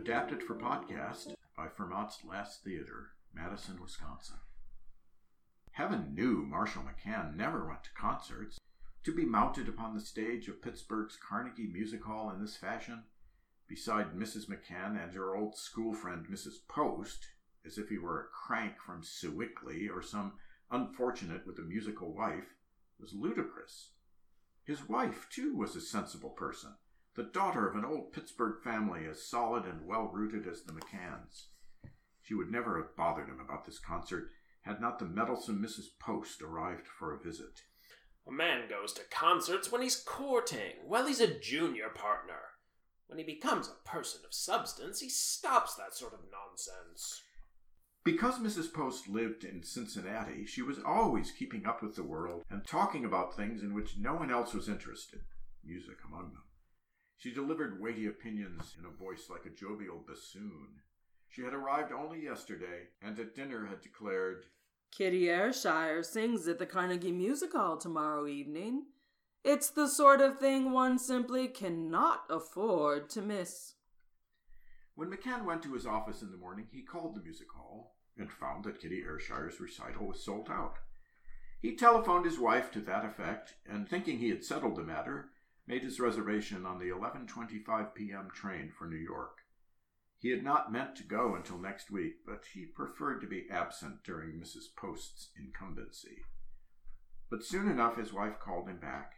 Adapted for podcast by Fermat's Last Theater, Madison, Wisconsin. Heaven knew Marshall McCann never went to concerts. To be mounted upon the stage of Pittsburgh's Carnegie Music Hall in this fashion, beside Mrs. McCann and her old school friend Mrs. Post, as if he were a crank from Sewickley or some unfortunate with a musical wife, was ludicrous. His wife, too, was a sensible person, the daughter of an old Pittsburgh family as solid and well rooted as the McCanns. She would never have bothered him about this concert had not the meddlesome Mrs. Post arrived for a visit. A man goes to concerts when he's courting, while he's a junior partner. When he becomes a person of substance, he stops that sort of nonsense. Because Mrs. Post lived in Cincinnati, she was always keeping up with the world and talking about things in which no one else was interested, music among them. She delivered weighty opinions in a voice like a jovial bassoon. She had arrived only yesterday, and at dinner had declared, Kitty Ayrshire sings at the Carnegie Music Hall tomorrow evening. It's the sort of thing one simply cannot afford to miss. When McCann went to his office in the morning, he called the music hall and found that Kitty Ayrshire's recital was sold out. He telephoned his wife to that effect, and thinking he had settled the matter, made his reservation on the 11:25 p.m. train for New York. He had not meant to go until next week, but he preferred to be absent during Mrs. Post's incumbency. But soon enough his wife called him back.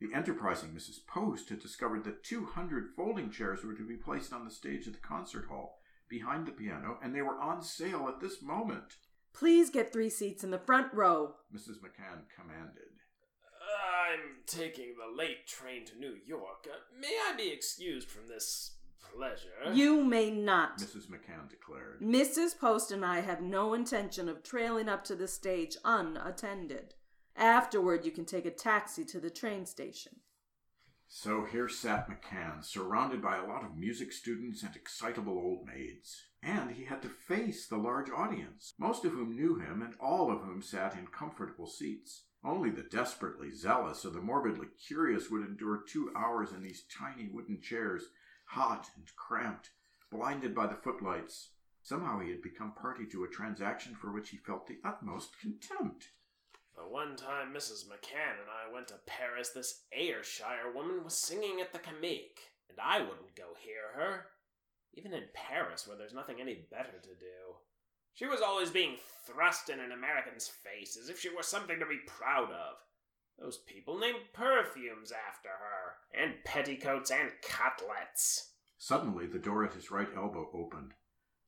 The enterprising Mrs. Post had discovered that 200 folding chairs were to be placed on the stage at the concert hall behind the piano, and they were on sale at this moment. Please get three seats in the front row, Mrs. McCann commanded. I'm taking the late train to New York. Uh, may I be excused from this pleasure? You may not. Mrs. McCann declared. Mrs. Post and I have no intention of trailing up to the stage unattended. Afterward, you can take a taxi to the train station. So here sat McCann, surrounded by a lot of music students and excitable old maids. And he had to face the large audience, most of whom knew him and all of whom sat in comfortable seats. Only the desperately zealous or the morbidly curious would endure two hours in these tiny wooden chairs, hot and cramped, blinded by the footlights. Somehow he had become party to a transaction for which he felt the utmost contempt. The one time Mrs. McCann and I went to Paris, this Ayrshire woman was singing at the Comique, and I wouldn't go hear her. Even in Paris, where there's nothing any better to do. She was always being thrust in an American's face as if she were something to be proud of. Those people named perfumes after her, and petticoats and cutlets. Suddenly, the door at his right elbow opened.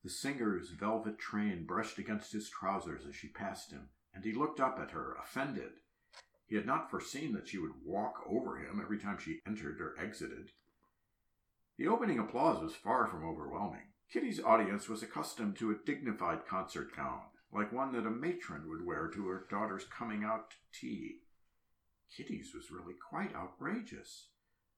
The singer's velvet train brushed against his trousers as she passed him, and he looked up at her, offended. He had not foreseen that she would walk over him every time she entered or exited. The opening applause was far from overwhelming. Kitty's audience was accustomed to a dignified concert gown, like one that a matron would wear to her daughter's coming out tea. Kitty's was really quite outrageous.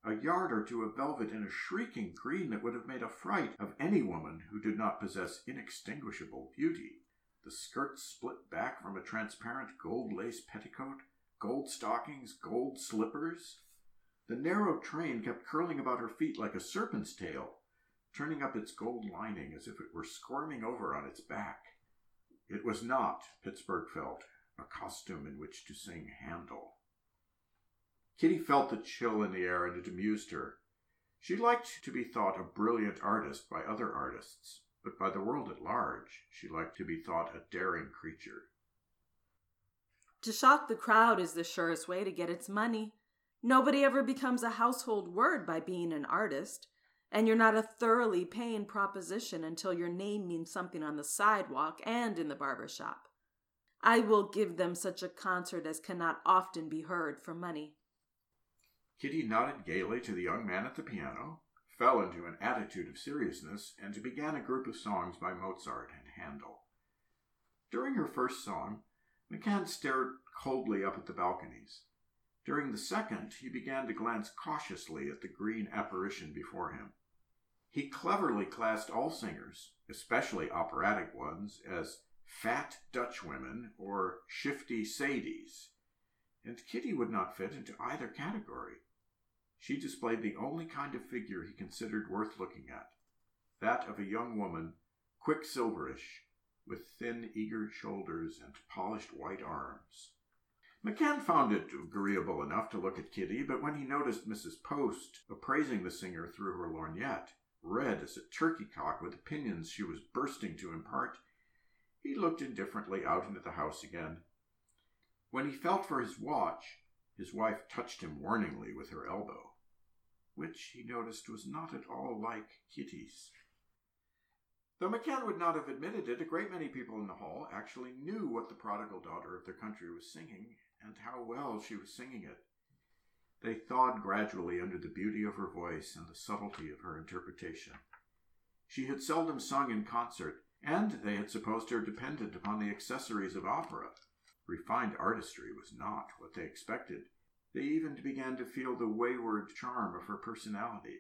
A yard or two of velvet in a shrieking green that would have made a fright of any woman who did not possess inextinguishable beauty. The skirts split back from a transparent gold lace petticoat, gold stockings, gold slippers. The narrow train kept curling about her feet like a serpent's tail, turning up its gold lining as if it were squirming over on its back. It was not, Pittsburgh felt, a costume in which to sing Handel. Kitty felt the chill in the air and it amused her. She liked to be thought a brilliant artist by other artists, but by the world at large, she liked to be thought a daring creature. To shock the crowd is the surest way to get its money. Nobody ever becomes a household word by being an artist, and you're not a thoroughly paying proposition until your name means something on the sidewalk and in the barber shop. I will give them such a concert as cannot often be heard for money. Kitty nodded gaily to the young man at the piano, fell into an attitude of seriousness, and began a group of songs by Mozart and Handel. During her first song, McCann stared coldly up at the balconies. During the second, he began to glance cautiously at the green apparition before him. He cleverly classed all singers, especially operatic ones, as fat Dutch women or shifty Sadies, and Kitty would not fit into either category. she displayed the only kind of figure he considered worth looking at that of a young woman, quicksilverish, with thin, eager shoulders and polished white arms. McCann found it agreeable enough to look at Kitty, but when he noticed Mrs. Post appraising the singer through her lorgnette, red as a turkey cock with opinions she was bursting to impart, he looked indifferently out into the house again. When he felt for his watch, his wife touched him warningly with her elbow, which he noticed was not at all like Kitty's. Though McCann would not have admitted it, a great many people in the hall actually knew what the prodigal daughter of their country was singing, and how well she was singing it. They thawed gradually under the beauty of her voice and the subtlety of her interpretation. She had seldom sung in concert, and they had supposed her dependent upon the accessories of opera. Refined artistry was not what they expected. They even began to feel the wayward charm of her personality.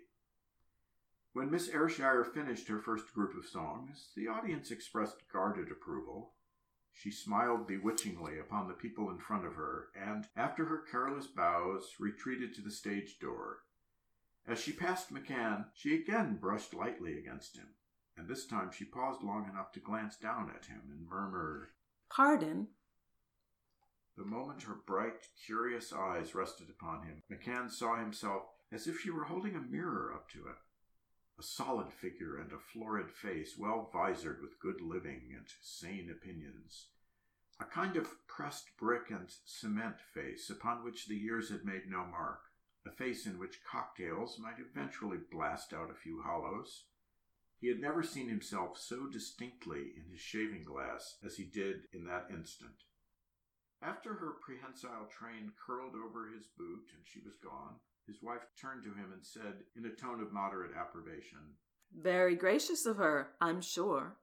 When Miss Ayrshire finished her first group of songs, the audience expressed guarded approval. She smiled bewitchingly upon the people in front of her, and, after her careless bows, retreated to the stage door. As she passed McCann, she again brushed lightly against him, and this time she paused long enough to glance down at him and murmur, Pardon? The moment her bright, curious eyes rested upon him, McCann saw himself as if she were holding a mirror up to him a solid figure and a florid face, well visored with good living and sane opinions. A kind of pressed brick and cement face upon which the years had made no mark. A face in which cocktails might eventually blast out a few hollows. He had never seen himself so distinctly in his shaving glass as he did in that instant. After her prehensile train curled over his boot and she was gone, his wife turned to him and said, in a tone of moderate approbation, Very gracious of her, I'm sure.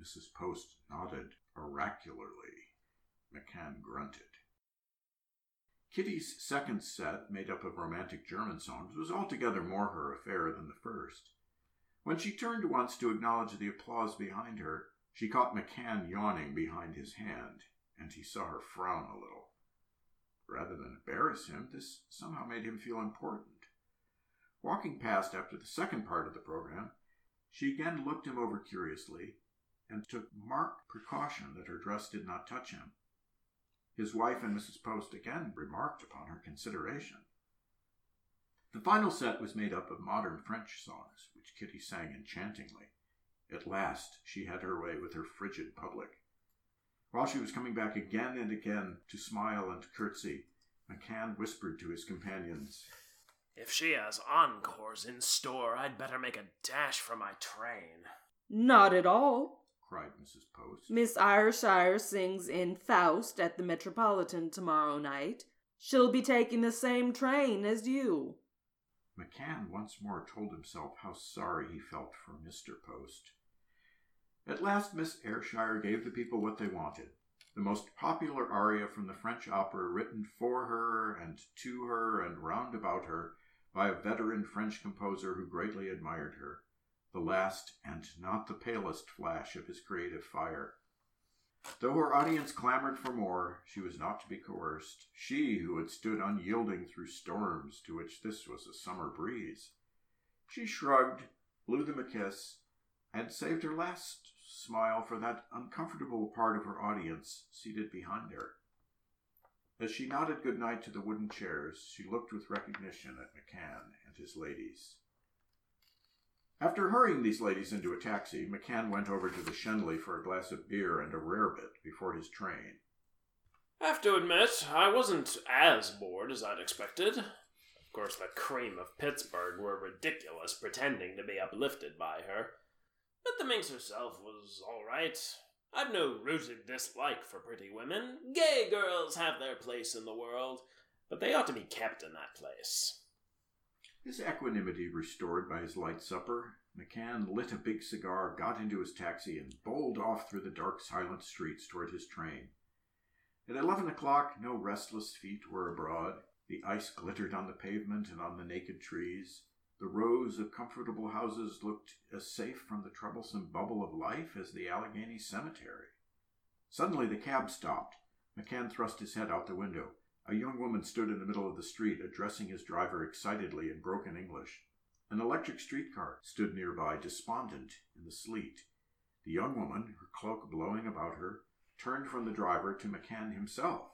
Mrs. Post nodded oracularly. McCann grunted. Kitty's second set, made up of romantic German songs, was altogether more her affair than the first. When she turned once to acknowledge the applause behind her, she caught McCann yawning behind his hand, and he saw her frown a little. Rather than embarrass him, this somehow made him feel important. Walking past after the second part of the program, she again looked him over curiously and took marked precaution that her dress did not touch him. His wife and Mrs. Post again remarked upon her consideration. The final set was made up of modern French songs, which Kitty sang enchantingly. At last she had her way with her frigid public. While she was coming back again and again to smile and curtsy, McCann whispered to his companions, If she has encores in store, I'd better make a dash for my train. Not at all, cried Mrs. Post. Miss Ayrshire sings in Faust at the Metropolitan tomorrow night. She'll be taking the same train as you. McCann once more told himself how sorry he felt for Mr. Post. At last Miss Ayrshire gave the people what they wanted the most popular aria from the French opera written for her and to her and round about her by a veteran French composer who greatly admired her, the last and not the palest flash of his creative fire. Though her audience clamored for more, she was not to be coerced, she who had stood unyielding through storms to which this was a summer breeze. She shrugged, blew them a kiss, and saved her last smile for that uncomfortable part of her audience seated behind her. As she nodded good night to the wooden chairs, she looked with recognition at McCann and his ladies. After hurrying these ladies into a taxi, McCann went over to the Schenley for a glass of beer and a rarebit before his train. Have to admit, I wasn't as bored as I'd expected. Of course, the cream of Pittsburgh were ridiculous, pretending to be uplifted by her. But the minx herself was all right. I've no rooted dislike for pretty women. Gay girls have their place in the world, but they ought to be kept in that place. His equanimity restored by his light supper, McCann lit a big cigar, got into his taxi, and bowled off through the dark, silent streets toward his train. At eleven o'clock, no restless feet were abroad. The ice glittered on the pavement and on the naked trees. The rows of comfortable houses looked as safe from the troublesome bubble of life as the Allegheny Cemetery. Suddenly the cab stopped. McCann thrust his head out the window. A young woman stood in the middle of the street, addressing his driver excitedly in broken English. An electric streetcar stood nearby, despondent in the sleet. The young woman, her cloak blowing about her, turned from the driver to McCann himself.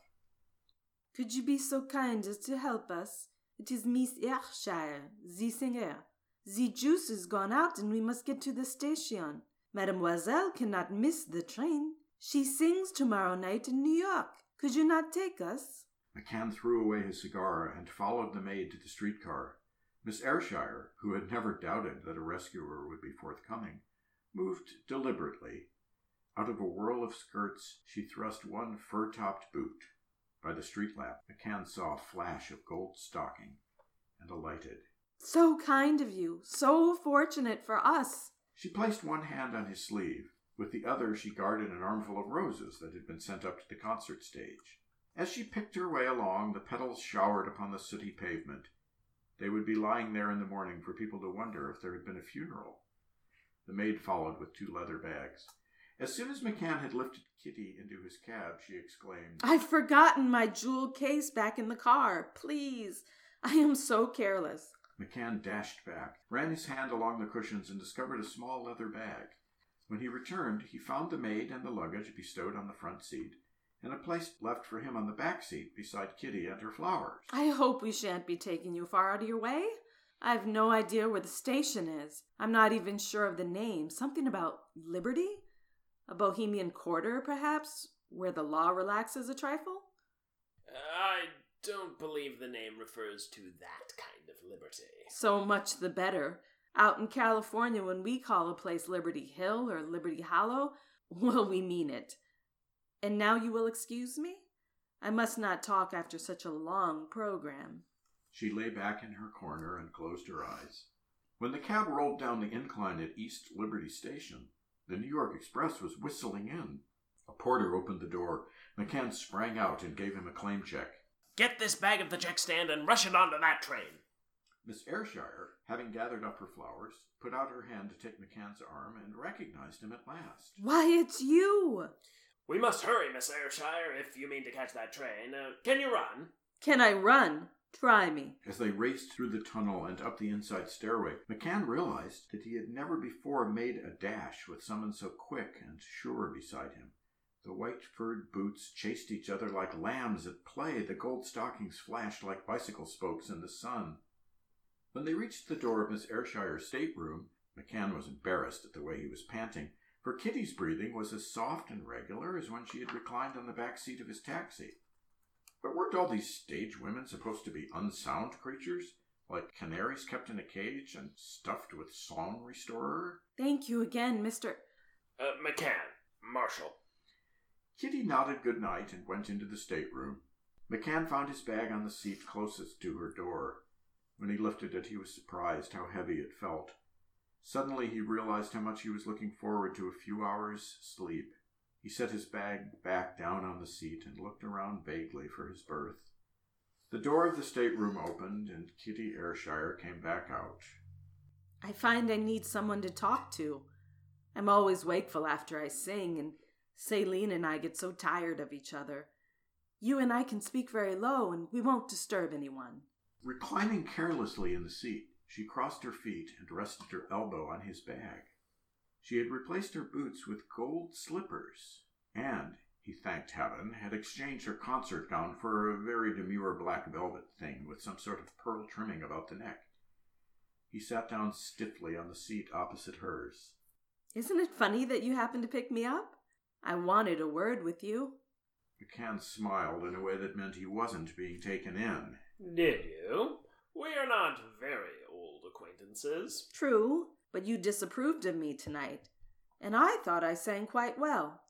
Could you be so kind as to help us? It is Miss Ayrshire, the singer. The juice is gone out and we must get to the station. Mademoiselle cannot miss the train. She sings tomorrow night in New York. Could you not take us? McCann threw away his cigar and followed the maid to the streetcar. Miss Ayrshire, who had never doubted that a rescuer would be forthcoming, moved deliberately. Out of a whirl of skirts, she thrust one fur topped boot. By the street lamp, McCann saw a flash of gold stocking and alighted. So kind of you. So fortunate for us. She placed one hand on his sleeve. With the other, she guarded an armful of roses that had been sent up to the concert stage. As she picked her way along, the petals showered upon the sooty pavement. They would be lying there in the morning for people to wonder if there had been a funeral. The maid followed with two leather bags. As soon as McCann had lifted Kitty into his cab, she exclaimed, I've forgotten my jewel case back in the car. Please. I am so careless. McCann dashed back, ran his hand along the cushions, and discovered a small leather bag. When he returned, he found the maid and the luggage bestowed on the front seat, and a place left for him on the back seat beside Kitty and her flowers. I hope we shan't be taking you far out of your way. I've no idea where the station is. I'm not even sure of the name. Something about liberty? A bohemian quarter, perhaps, where the law relaxes a trifle? I don't believe the name refers to that kind of liberty. So much the better. Out in California, when we call a place Liberty Hill or Liberty Hollow, well, we mean it. And now you will excuse me? I must not talk after such a long program. She lay back in her corner and closed her eyes. When the cab rolled down the incline at East Liberty Station, the New York Express was whistling in. A porter opened the door. McCann sprang out and gave him a claim check. Get this bag of the check stand and rush it onto that train. Miss Ayrshire, having gathered up her flowers, put out her hand to take McCann's arm and recognized him at last. Why, it's you! We must hurry, Miss Ayrshire, if you mean to catch that train. Uh, can you run? Can I run? Try me. As they raced through the tunnel and up the inside stairway, McCann realized that he had never before made a dash with someone so quick and sure beside him. The white furred boots chased each other like lambs at play. The gold stockings flashed like bicycle spokes in the sun. When they reached the door of Miss Ayrshire's stateroom, McCann was embarrassed at the way he was panting, for Kitty's breathing was as soft and regular as when she had reclined on the back seat of his taxi. But weren't all these stage women supposed to be unsound creatures, like canaries kept in a cage and stuffed with song restorer? Thank you again, Mr. Uh, McCann. Marshall. Kitty nodded good night and went into the stateroom. McCann found his bag on the seat closest to her door. When he lifted it, he was surprised how heavy it felt. Suddenly, he realized how much he was looking forward to a few hours' sleep. He set his bag back down on the seat and looked around vaguely for his berth. The door of the stateroom opened, and Kitty Ayrshire came back out. I find I need someone to talk to. I'm always wakeful after I sing, and Celine and I get so tired of each other. You and I can speak very low, and we won't disturb anyone. Reclining carelessly in the seat, she crossed her feet and rested her elbow on his bag. She had replaced her boots with gold slippers, and, he thanked heaven, had exchanged her concert gown for a very demure black velvet thing with some sort of pearl trimming about the neck. He sat down stiffly on the seat opposite hers. Isn't it funny that you happened to pick me up? I wanted a word with you. McCann smiled in a way that meant he wasn't being taken in. Did you? We are not very old acquaintances. True, but you disapproved of me tonight, and I thought I sang quite well.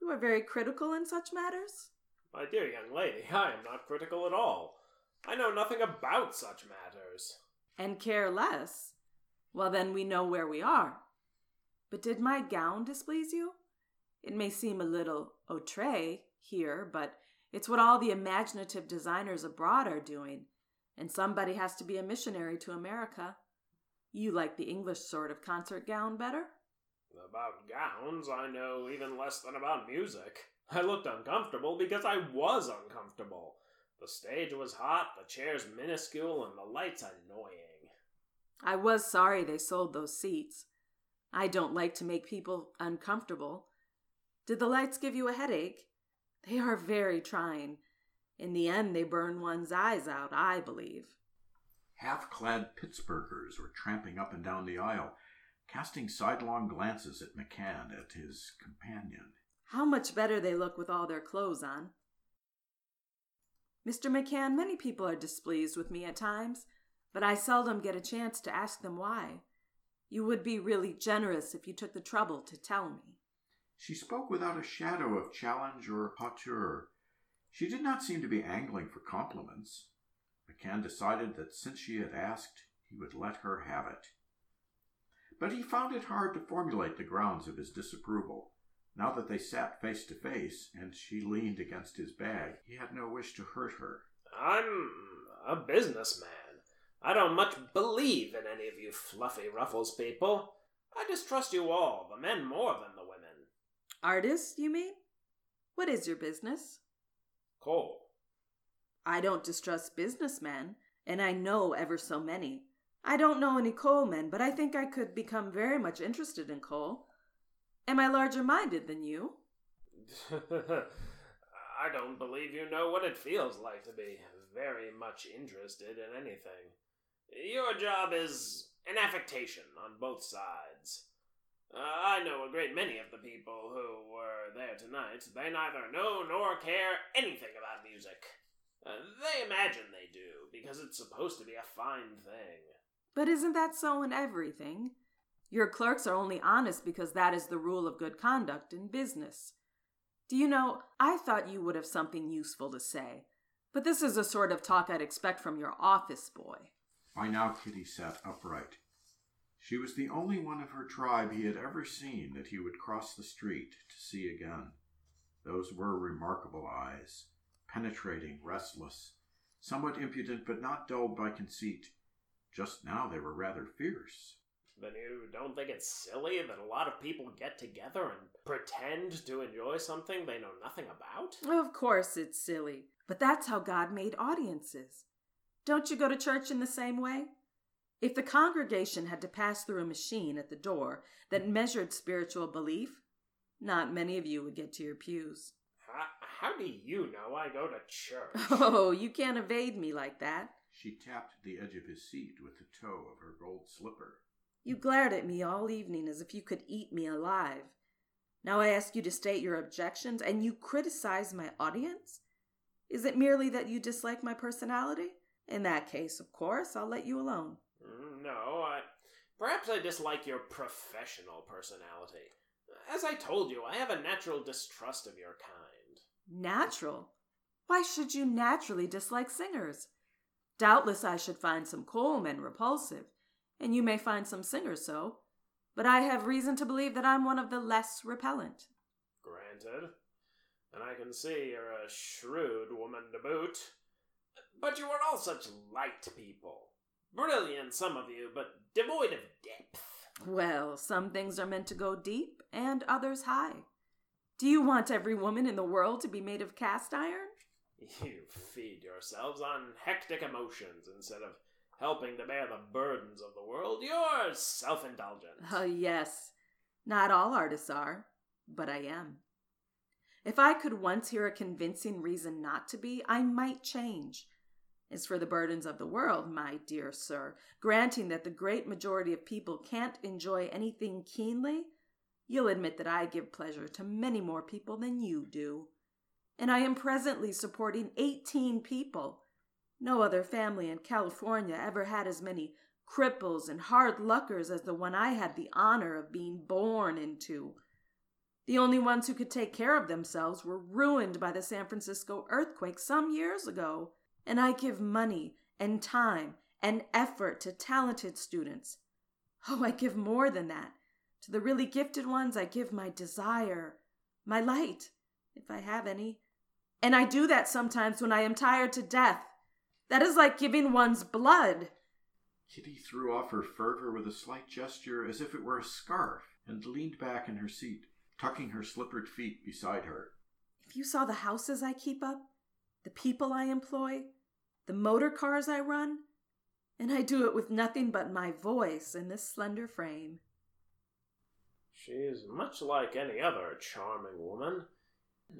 You are very critical in such matters? My dear young lady, I am not critical at all. I know nothing about such matters. And care less? Well, then we know where we are. But did my gown displease you? It may seem a little outre here, but it's what all the imaginative designers abroad are doing, and somebody has to be a missionary to America. You like the English sort of concert gown better? About gowns, I know even less than about music. I looked uncomfortable because I was uncomfortable. The stage was hot, the chairs minuscule, and the lights annoying. I was sorry they sold those seats. I don't like to make people uncomfortable. Did the lights give you a headache? They are very trying. In the end, they burn one's eyes out, I believe. Half clad Pittsburghers were tramping up and down the aisle, casting sidelong glances at McCann, at his companion. How much better they look with all their clothes on. Mr. McCann, many people are displeased with me at times, but I seldom get a chance to ask them why. You would be really generous if you took the trouble to tell me. She spoke without a shadow of challenge or hauteur. She did not seem to be angling for compliments. McCann decided that since she had asked, he would let her have it. But he found it hard to formulate the grounds of his disapproval. Now that they sat face to face and she leaned against his bag, he had no wish to hurt her. I'm a businessman. I don't much believe in any of you fluffy ruffles people. I distrust you all, the men more than the women. Artists, you mean? What is your business? Coal. I don't distrust businessmen, and I know ever so many. I don't know any coal men, but I think I could become very much interested in coal. Am I larger minded than you? I don't believe you know what it feels like to be very much interested in anything. Your job is an affectation on both sides. Uh, I know a great many of the people who were there tonight. They neither know nor care anything about music. Uh, they imagine they do, because it's supposed to be a fine thing. But isn't that so in everything? Your clerks are only honest because that is the rule of good conduct in business. Do you know, I thought you would have something useful to say, but this is a sort of talk I'd expect from your office boy. By now, Kitty sat upright. She was the only one of her tribe he had ever seen that he would cross the street to see again. Those were remarkable eyes, penetrating, restless, somewhat impudent, but not dulled by conceit. Just now they were rather fierce. Then you don't think it's silly that a lot of people get together and pretend to enjoy something they know nothing about? Of course it's silly, but that's how God made audiences. Don't you go to church in the same way? If the congregation had to pass through a machine at the door that measured spiritual belief, not many of you would get to your pews. How, how do you know I go to church? Oh, you can't evade me like that. She tapped the edge of his seat with the toe of her gold slipper. You glared at me all evening as if you could eat me alive. Now I ask you to state your objections, and you criticize my audience? Is it merely that you dislike my personality? In that case, of course, I'll let you alone. Mm, No, I. Perhaps I dislike your professional personality. As I told you, I have a natural distrust of your kind. Natural? Why should you naturally dislike singers? Doubtless I should find some coalmen repulsive, and you may find some singers so, but I have reason to believe that I'm one of the less repellent. Granted. And I can see you're a shrewd woman to boot. But you are all such light people. Brilliant, some of you, but devoid of depth. Well, some things are meant to go deep and others high. Do you want every woman in the world to be made of cast iron? You feed yourselves on hectic emotions instead of helping to bear the burdens of the world. You're self indulgent. Oh, yes. Not all artists are, but I am. If I could once hear a convincing reason not to be, I might change. As for the burdens of the world, my dear sir, granting that the great majority of people can't enjoy anything keenly, you'll admit that I give pleasure to many more people than you do. And I am presently supporting 18 people. No other family in California ever had as many cripples and hard luckers as the one I had the honor of being born into. The only ones who could take care of themselves were ruined by the San Francisco earthquake some years ago and I give money and time and effort to talented students. Oh, I give more than that. To the really gifted ones, I give my desire, my light, if I have any. And I do that sometimes when I am tired to death. That is like giving one's blood. Kitty threw off her fervor with a slight gesture as if it were a scarf and leaned back in her seat, tucking her slippered feet beside her. If you saw the houses I keep up, the people I employ, the motor cars I run, and I do it with nothing but my voice and this slender frame. She's much like any other charming woman,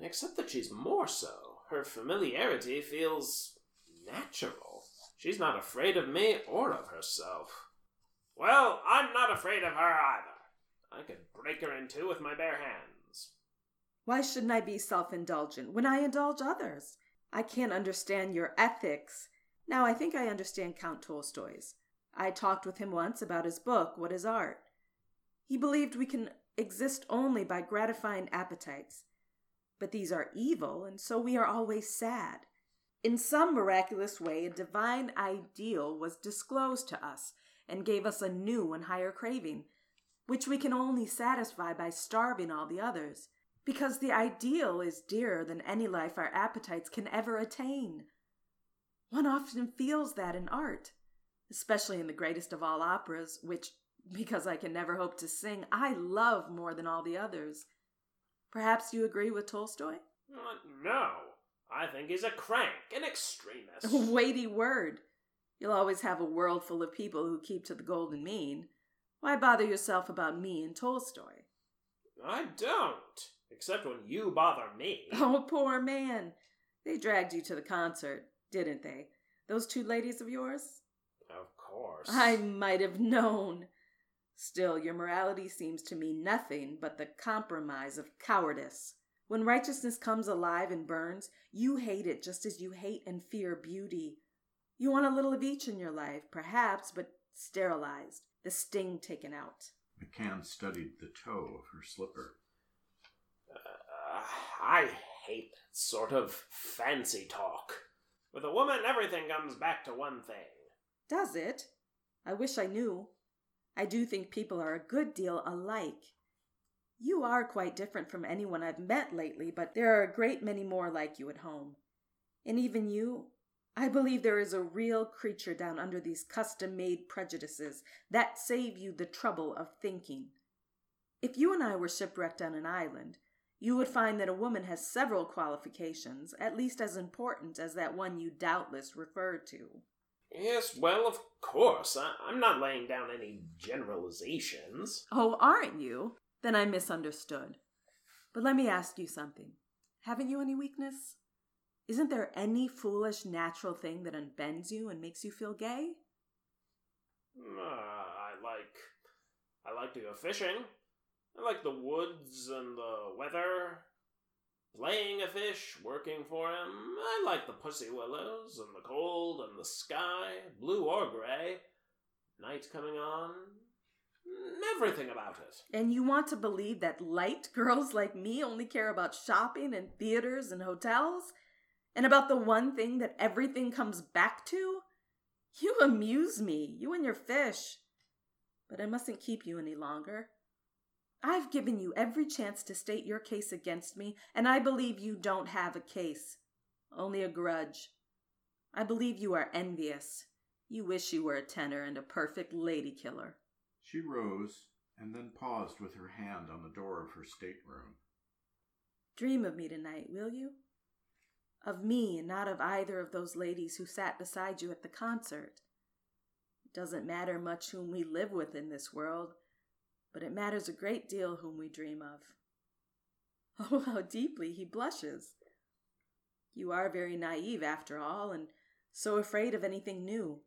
except that she's more so. Her familiarity feels natural. She's not afraid of me or of herself. Well, I'm not afraid of her either. I could break her in two with my bare hands. Why shouldn't I be self indulgent when I indulge others? I can't understand your ethics. Now I think I understand Count Tolstoy's. I talked with him once about his book, What is Art? He believed we can exist only by gratifying appetites. But these are evil, and so we are always sad. In some miraculous way, a divine ideal was disclosed to us and gave us a new and higher craving, which we can only satisfy by starving all the others, because the ideal is dearer than any life our appetites can ever attain. One often feels that in art, especially in the greatest of all operas, which because I can never hope to sing, I love more than all the others. Perhaps you agree with Tolstoy? Uh, no. I think he's a crank, an extremist. A weighty word. You'll always have a world full of people who keep to the golden mean. Why bother yourself about me and Tolstoy? I don't, except when you bother me. Oh, poor man. They dragged you to the concert, didn't they? Those two ladies of yours? Of course. I might have known. Still, your morality seems to me nothing but the compromise of cowardice. When righteousness comes alive and burns, you hate it just as you hate and fear beauty. You want a little of each in your life, perhaps, but sterilized, the sting taken out. McCann studied the toe of her slipper. Uh, I hate that sort of fancy talk. With a woman, everything comes back to one thing. Does it? I wish I knew. I do think people are a good deal alike. You are quite different from anyone I've met lately, but there are a great many more like you at home. And even you, I believe there is a real creature down under these custom made prejudices that save you the trouble of thinking. If you and I were shipwrecked on an island, you would find that a woman has several qualifications, at least as important as that one you doubtless referred to. Yes, well, of course. I- I'm not laying down any generalizations. Oh, aren't you? Then I misunderstood. But let me ask you something. Haven't you any weakness? Isn't there any foolish natural thing that unbends you and makes you feel gay? Uh, I like. I like to go fishing. I like the woods and the weather. Playing a fish, working for him. I like the pussy willows and the cold and the sky, blue or gray. Night coming on. Everything about it. And you want to believe that light girls like me only care about shopping and theaters and hotels? And about the one thing that everything comes back to? You amuse me, you and your fish. But I mustn't keep you any longer. I've given you every chance to state your case against me, and I believe you don't have a case, only a grudge. I believe you are envious. You wish you were a tenor and a perfect lady killer. She rose and then paused with her hand on the door of her stateroom. Dream of me tonight, will you? Of me and not of either of those ladies who sat beside you at the concert. It doesn't matter much whom we live with in this world but it matters a great deal whom we dream of. Oh, how deeply he blushes! You are very naive, after all, and so afraid of anything new.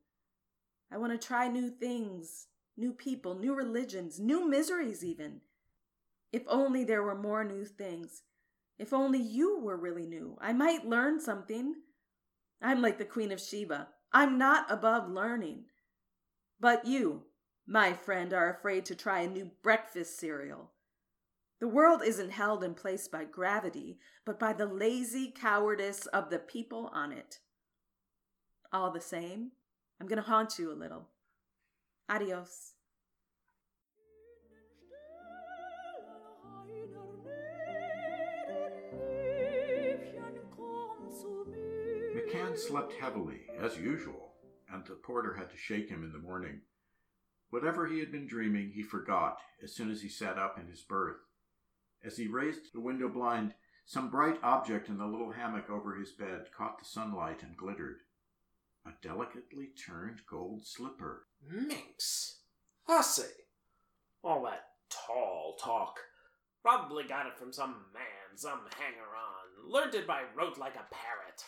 I want to try new things, new people, new religions, new miseries, even. If only there were more new things. If only you were really new, I might learn something. I'm like the Queen of Sheba. I'm not above learning. But you, my friend, are afraid to try a new breakfast cereal. The world isn't held in place by gravity, but by the lazy cowardice of the people on it. All the same, I'm going to haunt you a little. Adios. McCann slept heavily, as usual, and the porter had to shake him in the morning. Whatever he had been dreaming, he forgot as soon as he sat up in his berth. As he raised the window blind, Some bright object in the little hammock over his bed caught the sunlight and glittered. A delicately turned gold slipper. Minx! Hussy! All that tall talk. Probably got it from some man, some hanger on. Learned it by rote like a parrot.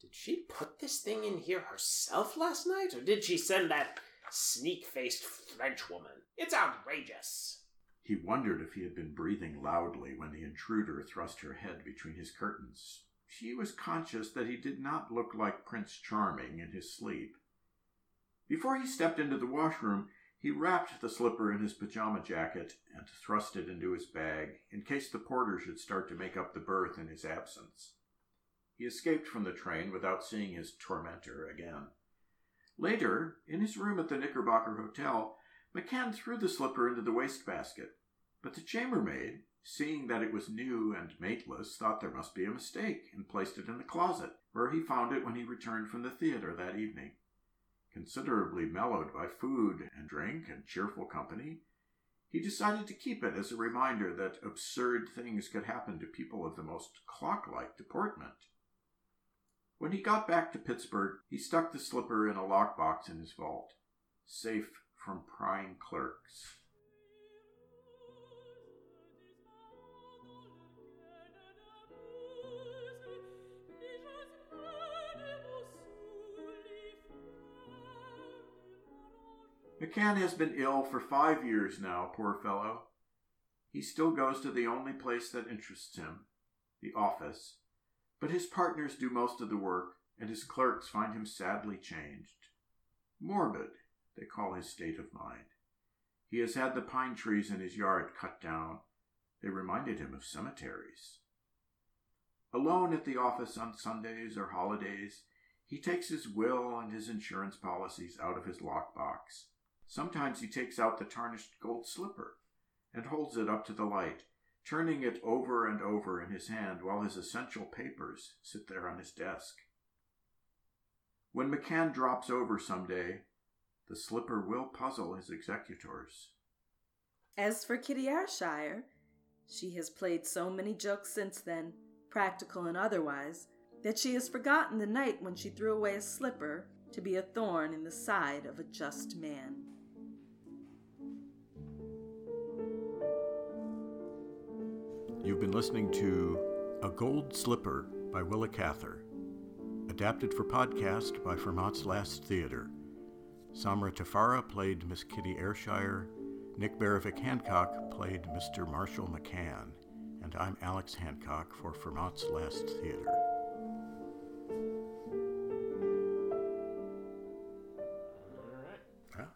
Did she put this thing in here herself last night, or did she send that sneak faced Frenchwoman? It's outrageous. He wondered if he had been breathing loudly when the intruder thrust her head between his curtains. She was conscious that he did not look like Prince Charming in his sleep. Before he stepped into the washroom, he wrapped the slipper in his pajama jacket and thrust it into his bag in case the porter should start to make up the berth in his absence. He escaped from the train without seeing his tormentor again. Later, in his room at the Knickerbocker Hotel, McCann threw the slipper into the wastebasket, but the chambermaid, seeing that it was new and mateless, thought there must be a mistake and placed it in the closet, where he found it when he returned from the theater that evening. Considerably mellowed by food and drink and cheerful company, he decided to keep it as a reminder that absurd things could happen to people of the most clock like deportment. When he got back to Pittsburgh, he stuck the slipper in a lockbox in his vault, safe from prying clerks. McCann has been ill for five years now, poor fellow. He still goes to the only place that interests him, the office, but his partners do most of the work, and his clerks find him sadly changed. Morbid, they call his state of mind. He has had the pine trees in his yard cut down. They reminded him of cemeteries. Alone at the office on Sundays or holidays, he takes his will and his insurance policies out of his lockbox Sometimes he takes out the tarnished gold slipper and holds it up to the light, turning it over and over in his hand while his essential papers sit there on his desk. When McCann drops over some day, the slipper will puzzle his executors. As for Kitty Ayrshire, she has played so many jokes since then, practical and otherwise, that she has forgotten the night when she threw away a slipper to be a thorn in the side of a just man. You've been listening to A Gold Slipper by Willa Cather, adapted for podcast by Fermat's Last Theatre. Samra Tafara played Miss Kitty Ayrshire, Nick Barovic Hancock played Mr. Marshall McCann, and I'm Alex Hancock for Fermat's Last Theatre.